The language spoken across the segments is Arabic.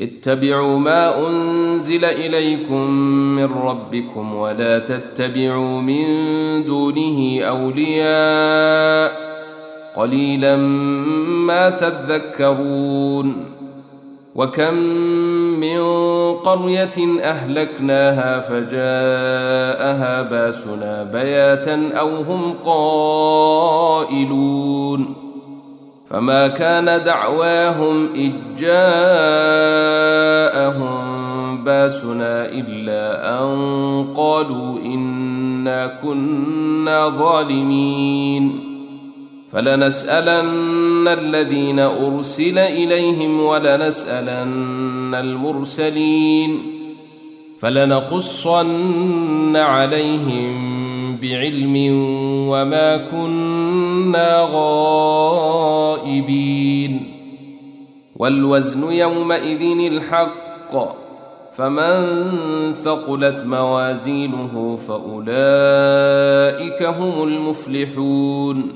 اتبعوا ما أنزل إليكم من ربكم ولا تتبعوا من دونه أولياء قليلا ما تذكرون وكم من قرية أهلكناها فجاءها باسنا بياتا أو هم قائلون فما كان دعواهم إذ جاءهم باسنا إلا أن قالوا إنا كنا ظالمين فلنسألن الذين أرسل إليهم ولنسألن المرسلين فلنقصن عليهم بعلم وما كنا غائبين والوزن يومئذ الحق فمن ثقلت موازينه فأولئك هم المفلحون.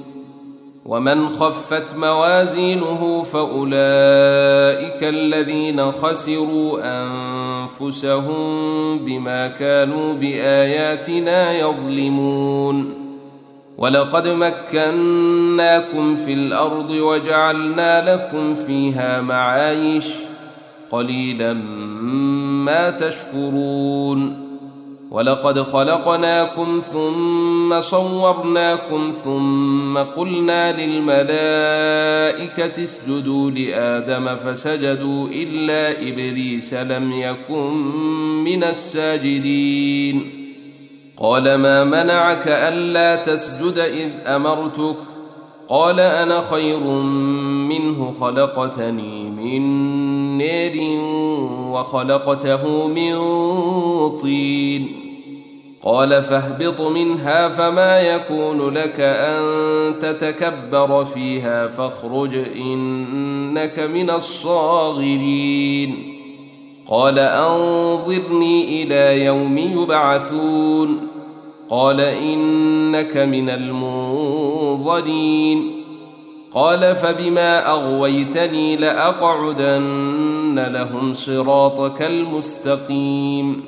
ومن خفت موازينه فأولئك الذين خسروا أنفسهم. بما كانوا بآياتنا يظلمون. ولقد مكناكم في الأرض وجعلنا لكم فيها معايش قليلا ما تشكرون. ولقد خلقناكم ثم صورناكم ثم قلنا للملائكة اسجدوا لآدم فسجدوا إلا إبليس لم يكن من الساجدين. قال ما منعك ألا تسجد إذ أمرتك؟ قال أنا خير منه خلقتني من نير وخلقته من طين. قال فاهبط منها فما يكون لك أن تتكبر فيها فاخرج إنك من الصاغرين. قال أنظرني إلى يوم يبعثون. قال إنك من المنظرين. قال فبما أغويتني لأقعدن لهم صراطك المستقيم.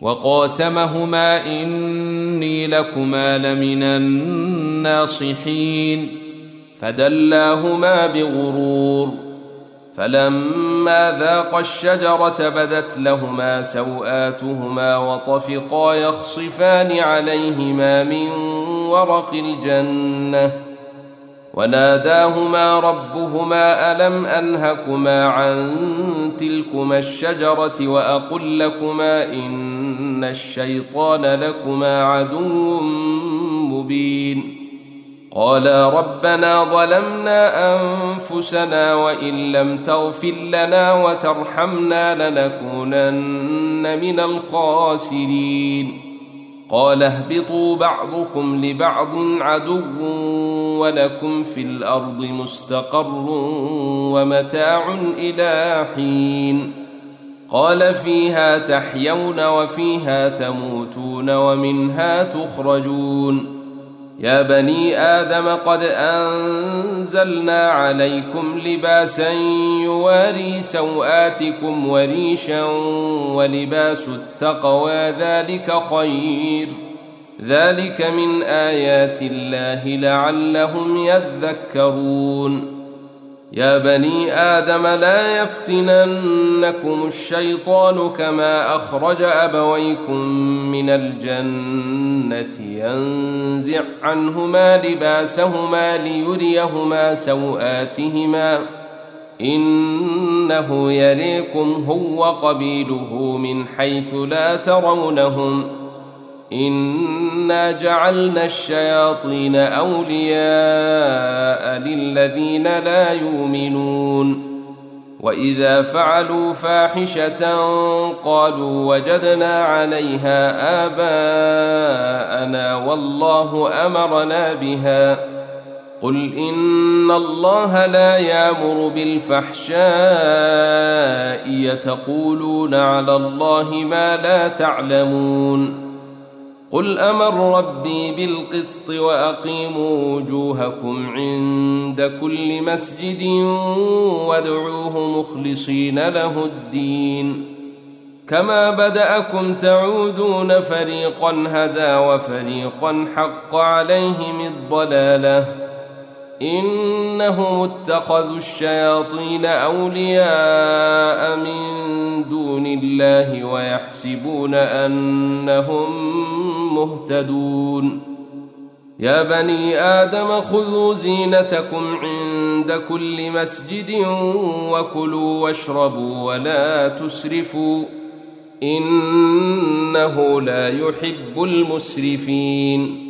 وقاسمهما إني لكما لمن الناصحين. فدلاهما بغرور. فلما ذاقا الشجرة بدت لهما سوآتهما وطفقا يخصفان عليهما من ورق الجنة. وناداهما ربهما ألم أنهكما عن تلكما الشجرة وأقل لكما إن الشيطان لكما عدو مبين قالا ربنا ظلمنا انفسنا وان لم تغفر لنا وترحمنا لنكونن من الخاسرين قال اهبطوا بعضكم لبعض عدو ولكم في الأرض مستقر ومتاع إلى حين قال فيها تحيون وفيها تموتون ومنها تخرجون. يا بني آدم قد أنزلنا عليكم لباسا يواري سوآتكم وريشا ولباس التقوى ذلك خير. ذلك من آيات الله لعلهم يذكرون. يا بني آدم لا يفتننكم الشيطان كما أخرج أبويكم من الجنة ينزع عنهما لباسهما ليريهما سوآتهما إنه يريكم هو قبيله من حيث لا ترونهم ۖ انا جعلنا الشياطين اولياء للذين لا يؤمنون واذا فعلوا فاحشه قالوا وجدنا عليها اباءنا والله امرنا بها قل ان الله لا يامر بالفحشاء يتقولون على الله ما لا تعلمون قل أمر ربي بالقسط واقيموا وجوهكم عند كل مسجد وادعوه مخلصين له الدين كما بداكم تعودون فريقا هدى وفريقا حق عليهم الضلاله انهم اتخذوا الشياطين اولياء من دون الله ويحسبون أنهم مهتدون. يا بني آدم خذوا زينتكم عند كل مسجد وكلوا واشربوا ولا تسرفوا. إنه لا يحب المسرفين.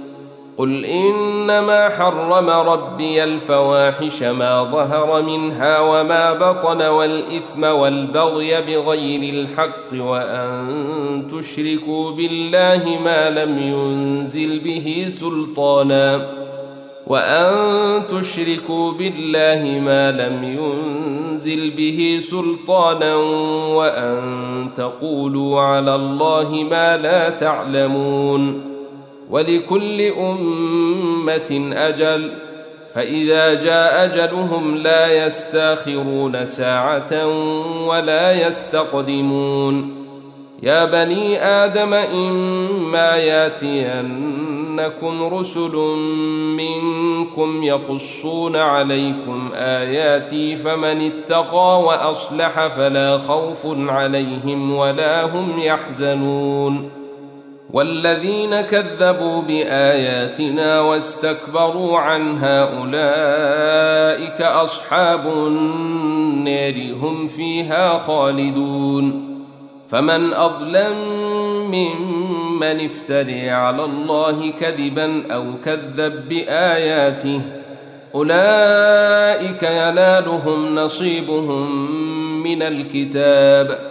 قل انما حرم ربي الفواحش ما ظهر منها وما بطن والاثم والبغي بغير الحق وان تشركوا بالله ما لم ينزل به سلطانا وان تشركوا بالله ما لم ينزل به سلطانا وان تقولوا على الله ما لا تعلمون ولكل أمة أجل فإذا جاء أجلهم لا يستأخرون ساعة ولا يستقدمون. يا بني آدم إما ياتينكم رسل منكم يقصون عليكم آياتي فمن اتقى وأصلح فلا خوف عليهم ولا هم يحزنون. والذين كذبوا بآياتنا واستكبروا عنها أولئك أصحاب النار هم فيها خالدون فمن اظلم ممن افتري على الله كذبا أو كذب بآياته أولئك ينالهم نصيبهم من الكتاب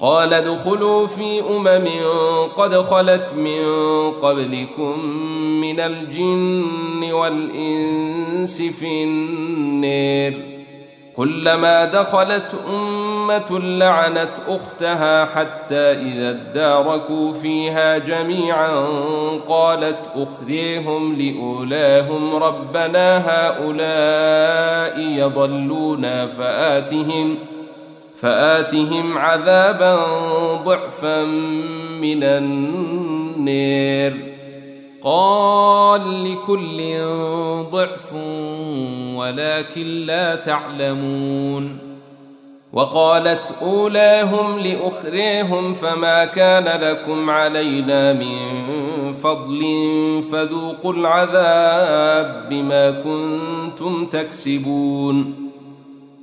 قال ادخلوا في أمم قد خلت من قبلكم من الجن والإنس في النار كلما دخلت أمة لعنت أختها حتى إذا اداركوا فيها جميعا قالت أخريهم لأولاهم ربنا هؤلاء يضلونا فآتهم فآتهم عذابا ضعفا من النير. قال لكل ضعف ولكن لا تعلمون. وقالت أولاهم لأخريهم فما كان لكم علينا من فضل فذوقوا العذاب بما كنتم تكسبون.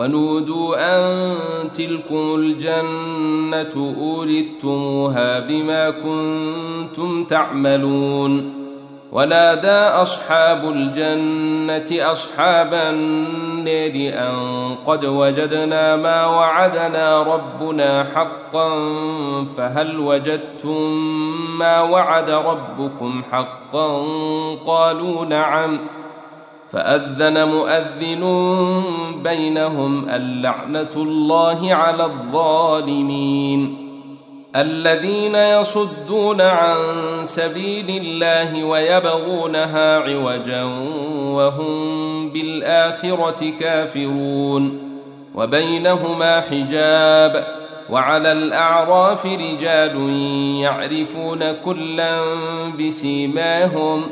ونودوا أن تلكم الجنة أورثتموها بما كنتم تعملون ونادى أصحاب الجنة أصحاب النار أن قد وجدنا ما وعدنا ربنا حقا فهل وجدتم ما وعد ربكم حقا قالوا نعم فأذن مؤذن بينهم اللعنة الله على الظالمين الذين يصدون عن سبيل الله ويبغونها عوجا وهم بالآخرة كافرون وبينهما حجاب وعلى الأعراف رجال يعرفون كلا بسيماهم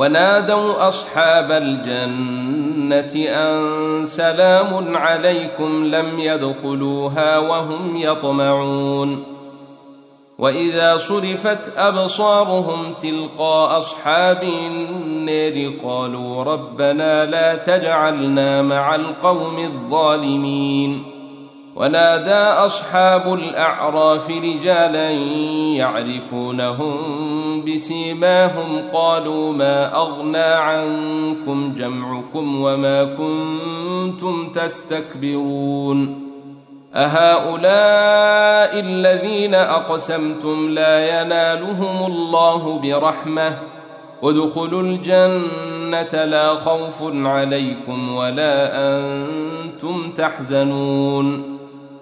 ونادوا أصحاب الجنة أن سلام عليكم لم يدخلوها وهم يطمعون. وإذا صرفت أبصارهم تلقى أصحاب النار قالوا ربنا لا تجعلنا مع القوم الظالمين. ونادى أصحاب الأعراف رجالا يعرفونهم بسيماهم قالوا ما أغنى عنكم جمعكم وما كنتم تستكبرون أهؤلاء الذين أقسمتم لا ينالهم الله برحمة ادخلوا الجنة لا خوف عليكم ولا أنتم تحزنون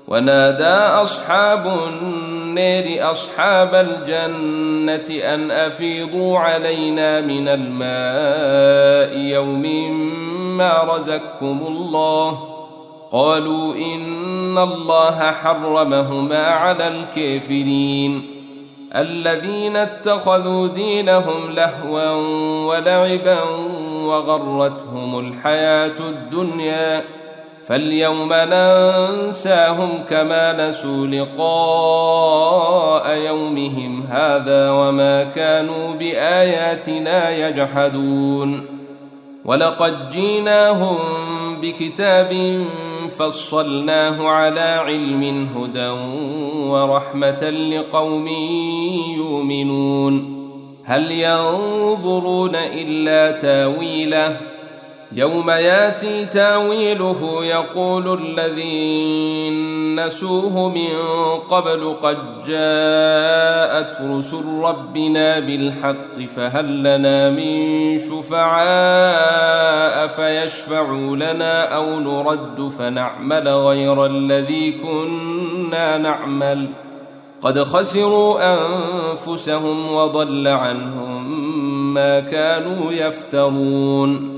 ونادى أصحاب النار أصحاب الجنة أن أفيضوا علينا من الماء يوم ما رزقكم الله. قالوا إن الله حرمهما على الكافرين. الذين اتخذوا دينهم لهوا ولعبا وغرتهم الحياة الدنيا فاليوم ننساهم كما نسوا لقاء يومهم هذا وما كانوا بآياتنا يجحدون. ولقد جيناهم بكتاب فصلناه على علم هدى ورحمة لقوم يؤمنون. هل ينظرون إلا تاويله يوم ياتي تاويله يقول الذين نسوه من قبل قد جاءت رسل ربنا بالحق فهل لنا من شفعاء فيشفعوا لنا أو نرد فنعمل غير الذي كنا نعمل قد خسروا أنفسهم وضل عنهم ما كانوا يفترون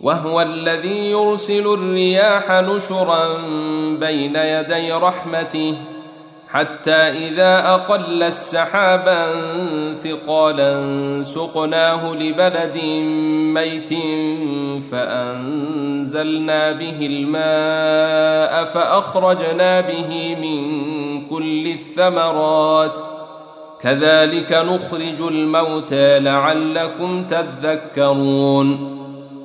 وهو الذي يرسل الرياح نشرا بين يدي رحمته حتى إذا أقل السحابا ثقالا سقناه لبلد ميت فأنزلنا به الماء فأخرجنا به من كل الثمرات. كذلك نخرج الموتى لعلكم تذكرون.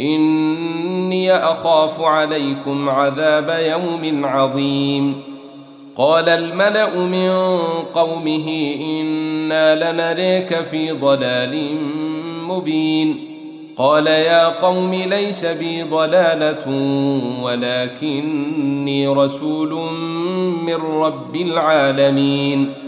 إني أخاف عليكم عذاب يوم عظيم. قال الملأ من قومه إنا لنريك في ضلال مبين. قال يا قوم ليس بي ضلالة ولكني رسول من رب العالمين.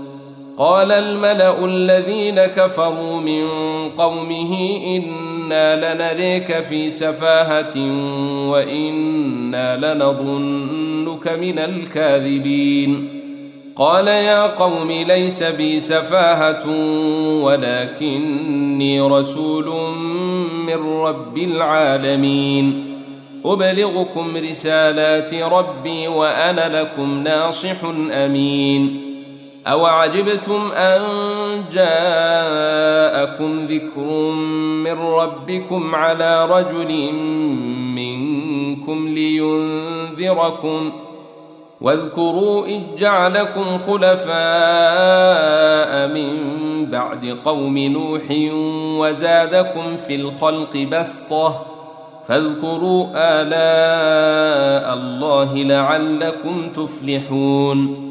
قال الملأ الذين كفروا من قومه إنا لنريك في سفاهة وإنا لنظنك من الكاذبين. قال يا قوم ليس بي سفاهة ولكني رسول من رب العالمين. أبلغكم رسالات ربي وأنا لكم ناصح أمين. أوعجبتم أن جاءكم ذكر من ربكم على رجل منكم لينذركم واذكروا إذ جعلكم خلفاء من بعد قوم نوح وزادكم في الخلق بسطة فاذكروا آلاء الله لعلكم تفلحون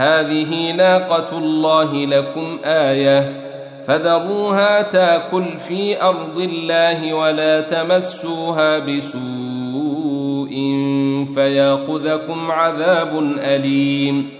هذه ناقة الله لكم آية فذروها تاكل في أرض الله ولا تمسوها بسوء فيأخذكم عذاب أليم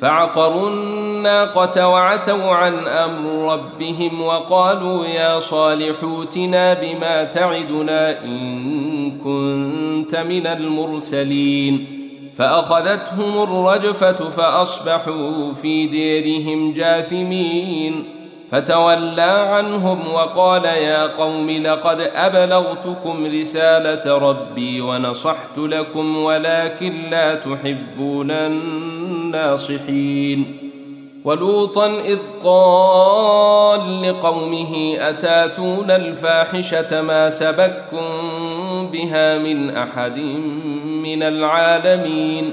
فعقروا الناقة وعتوا عن أمر ربهم وقالوا يا صالح اوتنا بما تعدنا إن كنت من المرسلين فأخذتهم الرجفة فأصبحوا في ديرهم جاثمين فتولى عنهم وقال يا قوم لقد أبلغتكم رسالة ربي ونصحت لكم ولكن لا تحبون الناصحين. ولوطا إذ قال لقومه أتاتون الفاحشة ما سبكم بها من أحد من العالمين؟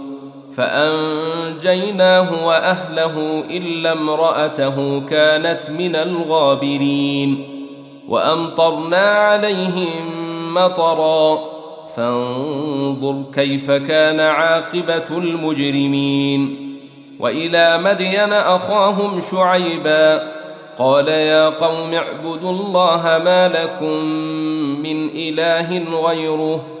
فأنجيناه وأهله إلا امرأته كانت من الغابرين وأمطرنا عليهم مطرا فانظر كيف كان عاقبة المجرمين وإلى مدين أخاهم شعيبا قال يا قوم اعبدوا الله ما لكم من إله غيره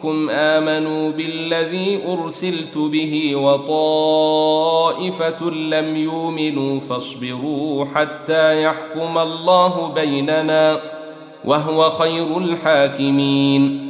منكم آمنوا بالذي أرسلت به وطائفة لم يؤمنوا فاصبروا حتى يحكم الله بيننا وهو خير الحاكمين.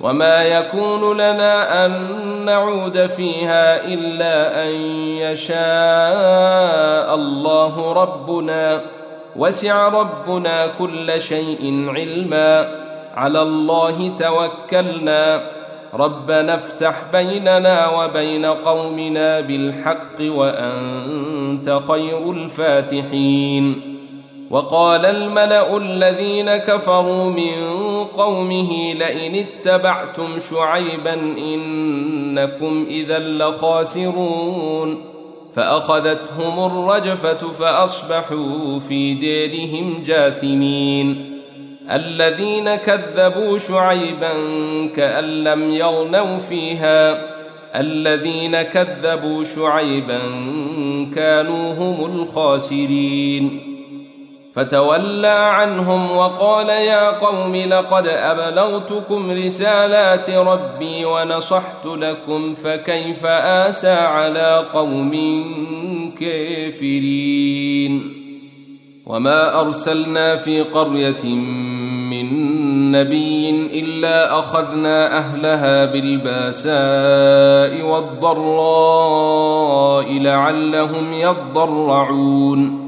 وما يكون لنا أن نعود فيها إلا أن يشاء الله ربنا. وسع ربنا كل شيء علما. على الله توكلنا. ربنا افتح بيننا وبين قومنا بالحق وأنت خير الفاتحين. وقال الملأ الذين كفروا من قومه لئن اتبعتم شعيبا إنكم إذا لخاسرون فأخذتهم الرجفة فأصبحوا في ديرهم جاثمين الذين كذبوا شعيبا كأن لم يغنوا فيها الذين كذبوا شعيبا كانوا هم الخاسرين فتولى عنهم وقال يا قوم لقد أبلغتكم رسالات ربي ونصحت لكم فكيف آسى على قوم كافرين وما أرسلنا في قرية من نبي إلا أخذنا أهلها بالباساء والضراء لعلهم يضرعون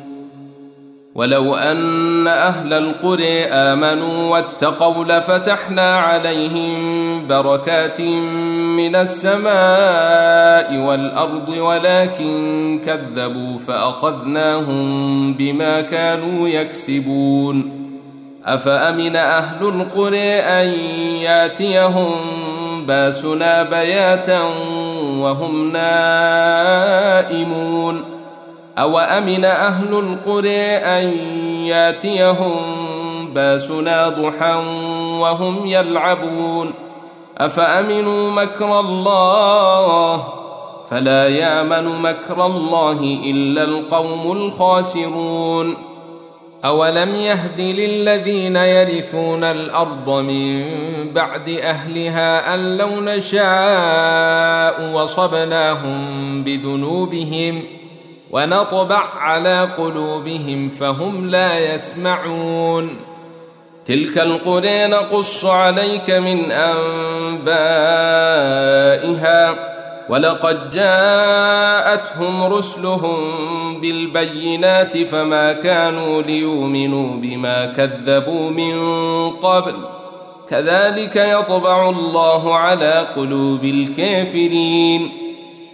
ولو أن أهل القرى آمنوا واتقوا لفتحنا عليهم بركات من السماء والأرض ولكن كذبوا فأخذناهم بما كانوا يكسبون. أفأمن أهل القرى أن ياتيهم باسنا بياتا وهم نائمون؟ أوأمن أهل القرى أن ياتيهم باسنا ضحى وهم يلعبون أفأمنوا مكر الله فلا يامن مكر الله إلا القوم الخاسرون أولم يهد للذين يرثون الأرض من بعد أهلها أن لو نشاء وصبناهم بذنوبهم ۖ ونطبع على قلوبهم فهم لا يسمعون. تلك القرى نقص عليك من أنبائها. ولقد جاءتهم رسلهم بالبينات فما كانوا ليؤمنوا بما كذبوا من قبل. كذلك يطبع الله على قلوب الكافرين.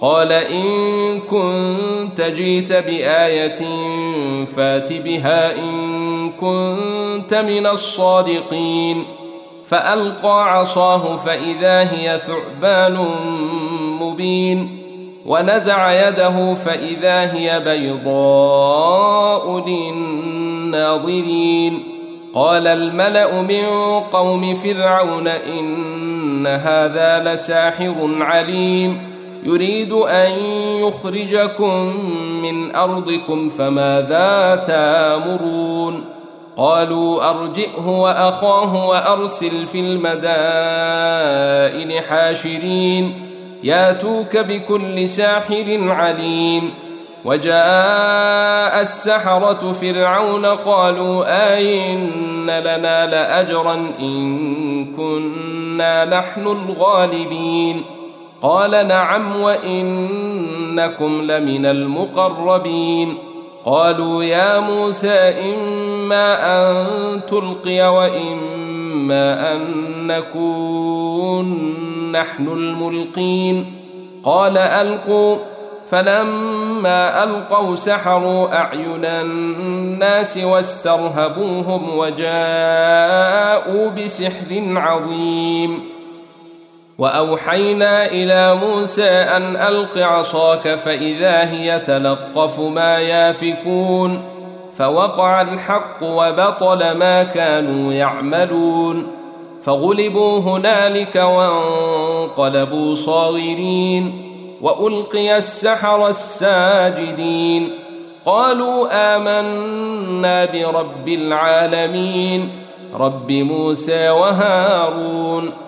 قال إن كنت جيت بآية فات بها إن كنت من الصادقين. فألقى عصاه فإذا هي ثعبان مبين. ونزع يده فإذا هي بيضاء للناظرين. قال الملأ من قوم فرعون إن هذا لساحر عليم. يريد أن يخرجكم من أرضكم فماذا تامرون؟ قالوا أرجئه وأخاه وأرسل في المدائن حاشرين ياتوك بكل ساحر عليم. وجاء السحرة فرعون قالوا آئن لنا لأجرا إن كنا نحن الغالبين؟ قال نعم وإنكم لمن المقربين. قالوا يا موسى إما أن تلقي وإما أن نكون نحن الملقين. قال ألقوا. فلما ألقوا سحروا أعين الناس واسترهبوهم وجاءوا بسحر عظيم. وأوحينا إلى موسى أن ألق عصاك فإذا هي تلقف ما يافكون فوقع الحق وبطل ما كانوا يعملون فغلبوا هنالك وانقلبوا صاغرين وألقي السحر الساجدين قالوا آمنا برب العالمين رب موسى وهارون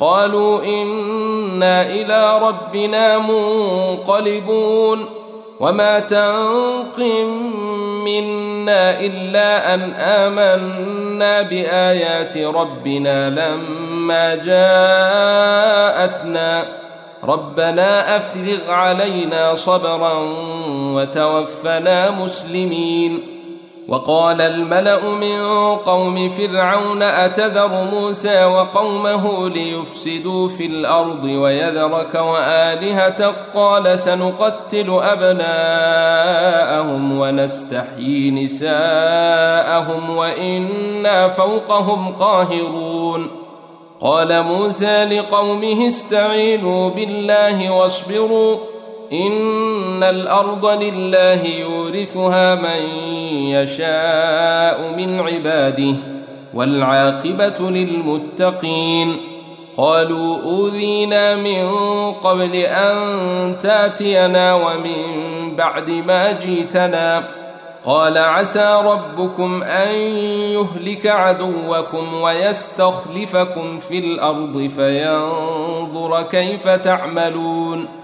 قالوا إنا إلى ربنا منقلبون وما تنقم منا إلا أن آمنا بآيات ربنا لما جاءتنا. ربنا أفرغ علينا صبرا وتوفنا مسلمين. وقال الملأ من قوم فرعون أتذر موسى وقومه ليفسدوا في الأرض ويذرك والهتك قال سنقتل أبناءهم ونستحيي نساءهم وإنا فوقهم قاهرون. قال موسى لقومه استعينوا بالله واصبروا. ان الأرض لله يورثها من يشاء من عباده والعاقبه للمتقين قالوا اوذينا من قبل ان تاتينا ومن بعد ما جيتنا قال عسى ربكم ان يهلك عدوكم ويستخلفكم في الأرض فينظر كيف تعملون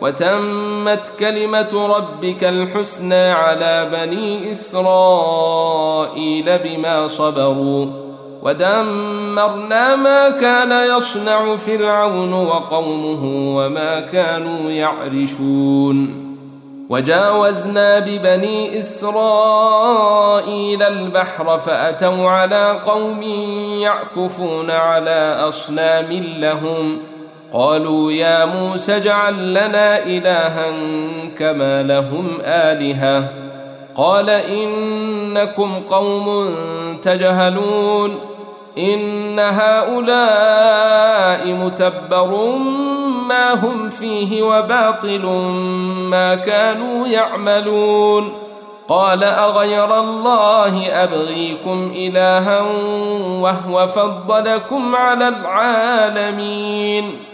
وتمت كلمة ربك الحسنى على بني إسرائيل بما صبروا ودمرنا ما كان يصنع فرعون وقومه وما كانوا يعرشون وجاوزنا ببني إسرائيل البحر فأتوا على قوم يعكفون على أصنام لهم قالوا يا موسى اجعل لنا إلها كما لهم آلهة. قال إنكم قوم تجهلون. إن هؤلاء متبر ما هم فيه وباطل ما كانوا يعملون. قال أغير الله أبغيكم إلها وهو فضلكم على العالمين.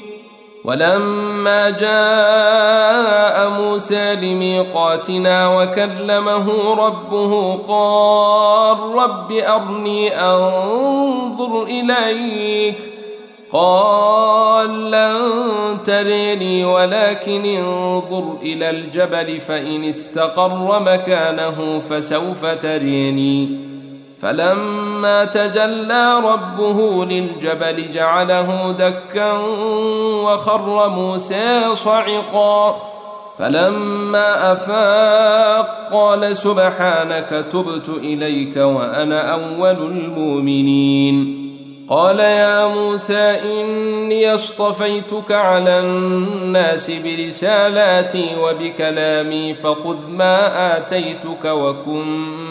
ولما جاء موسى لميقاتنا وكلمه ربه قال رب أرني أنظر إليك قال لن تريني ولكن انظر إلى الجبل فإن استقر مكانه فسوف تريني فلما تجلى ربه للجبل جعله دكا وخر موسى صعقا. فلما أفاق قال سبحانك تبت إليك وأنا أول المؤمنين. قال يا موسى إني اصطفيتك على الناس برسالاتي وبكلامي فخذ ما آتيتك وكن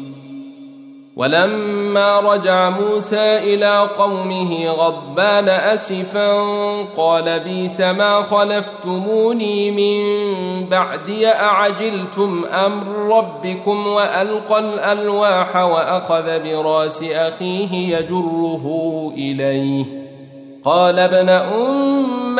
ولما رجع موسى إلى قومه غضبان أسفا قال بيس ما خلفتموني من بعدي أعجلتم أمر ربكم وألقى الألواح وأخذ براس أخيه يجره إليه قال ابن أم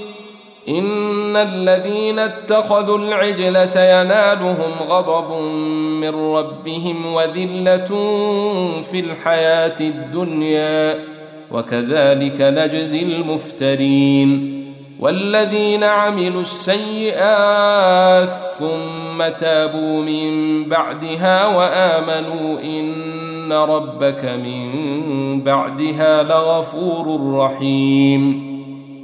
إن الذين اتخذوا العجل سينالهم غضب من ربهم وذلة في الحياة الدنيا وكذلك نجزي المفترين والذين عملوا السيئات ثم تابوا من بعدها وآمنوا إن ربك من بعدها لغفور رحيم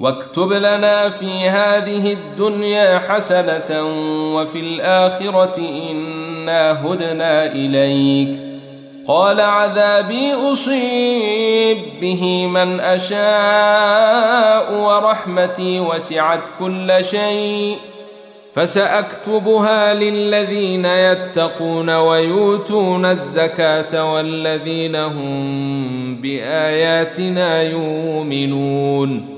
واكتب لنا في هذه الدنيا حسنة وفي الآخرة إنا هدنا إليك. قال عذابي أصيب به من أشاء ورحمتي وسعت كل شيء. فسأكتبها للذين يتقون ويؤتون الزكاة والذين هم بآياتنا يؤمنون.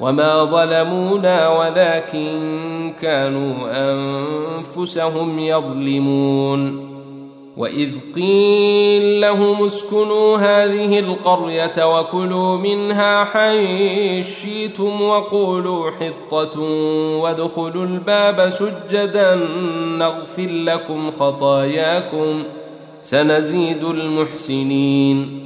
وما ظلمونا ولكن كانوا انفسهم يظلمون واذ قيل لهم اسكنوا هذه القريه وكلوا منها حيث شئتم وقولوا حطه وادخلوا الباب سجدا نغفر لكم خطاياكم سنزيد المحسنين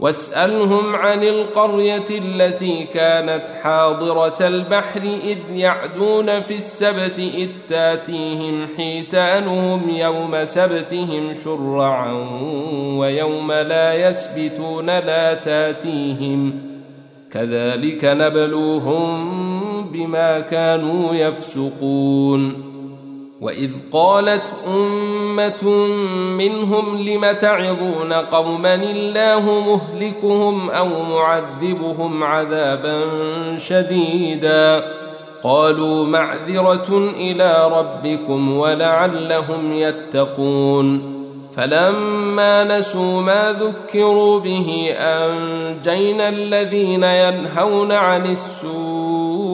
واسألهم عن القرية التي كانت حاضرة البحر إذ يعدون في السبت إذ تاتيهم حيتانهم يوم سبتهم شرعا ويوم لا يسبتون لا تاتيهم كذلك نبلوهم بما كانوا يفسقون واذ قالت امه منهم لم تعظون قوما الله مهلكهم أو معذبهم عذابا شديدا قالوا معذره إلى ربكم ولعلهم يتقون فلما نسوا ما ذكروا به انجينا الذين ينهون عن السوء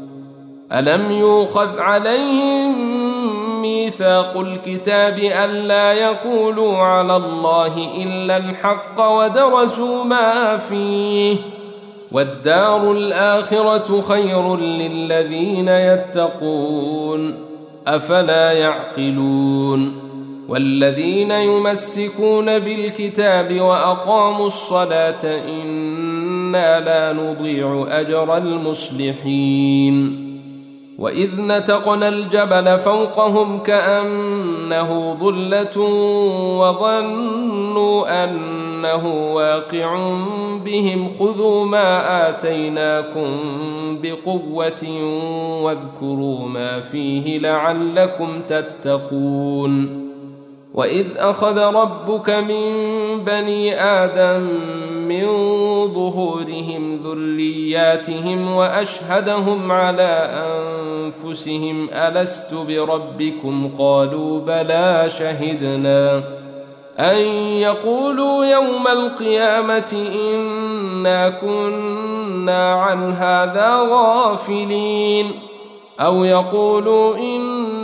الم يوخذ عليهم ميثاق الكتاب ألا يقولوا على الله إلا الحق ودرسوا ما فيه والدار الآخرة خير للذين يتقون أفلا يعقلون والذين يمسكون بالكتاب وأقاموا الصلاة إنا لا نضيع أجر المصلحين واذ نتقنا الجبل فوقهم كانه ظله وظنوا انه واقع بهم خذوا ما اتيناكم بقوه واذكروا ما فيه لعلكم تتقون واذ اخذ ربك من بني آدم من ظهورهم ذرياتهم وأشهدهم على أنفسهم ألست بربكم؟ قالوا بلى شهدنا. أن يقولوا يوم القيامة إنا كنا عن هذا غافلين أو يقولوا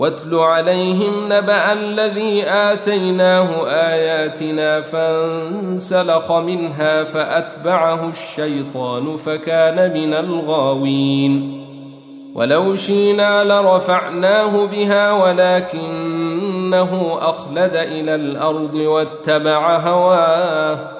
واتل عليهم نبأ الذي آتيناه آياتنا فانسلخ منها فأتبعه الشيطان فكان من الغاوين. ولو شينا لرفعناه بها ولكنه أخلد إلى الأرض واتبع هواه.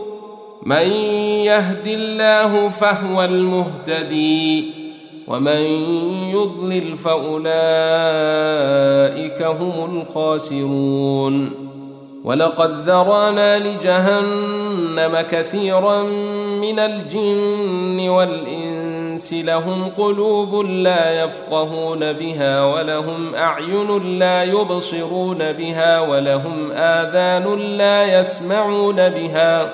من يهد الله فهو المهتدي ومن يضلل فأولئك هم الخاسرون ولقد ذرأنا لجهنم كثيرا من الجن والإنس لهم قلوب لا يفقهون بها ولهم أعين لا يبصرون بها ولهم آذان لا يسمعون بها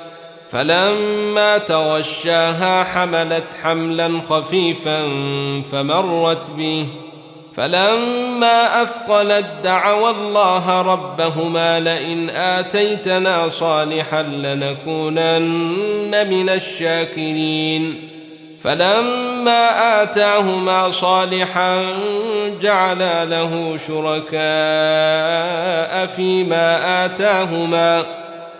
فلما تغشاها حملت حملا خفيفا فمرت به. فلما أثقلت دعوا الله ربهما لئن آتيتنا صالحا لنكونن من الشاكرين. فلما آتاهما صالحا جعلا له شركاء فيما آتاهما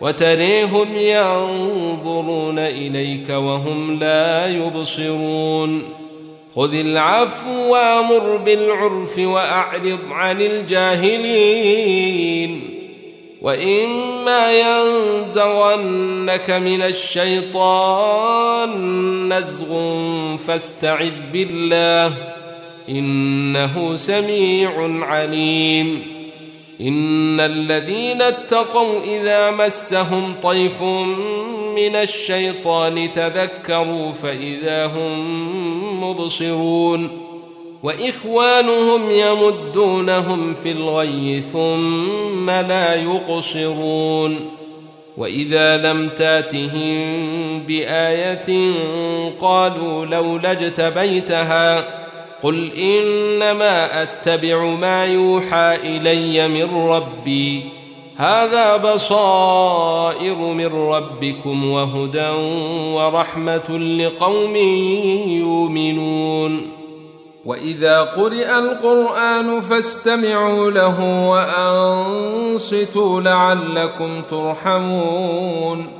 وتريهم ينظرون إليك وهم لا يبصرون. خذ العفو وأمر بالعرف وأعرض عن الجاهلين. وإما ينزغنك من الشيطان نزغ فاستعذ بالله إنه سميع عليم. إن الذين اتقوا إذا مسهم طيف من الشيطان تذكروا فإذا هم مبصرون وإخوانهم يمدونهم في الغي ثم لا يقصرون وإذا لم تاتهم بآية قالوا لولا اجتبيتها قل انما اتبع ما يوحى الي من ربي. هذا بصائر من ربكم وهدى ورحمه لقوم يؤمنون. واذا قرئ القران فاستمعوا له وانصتوا لعلكم ترحمون.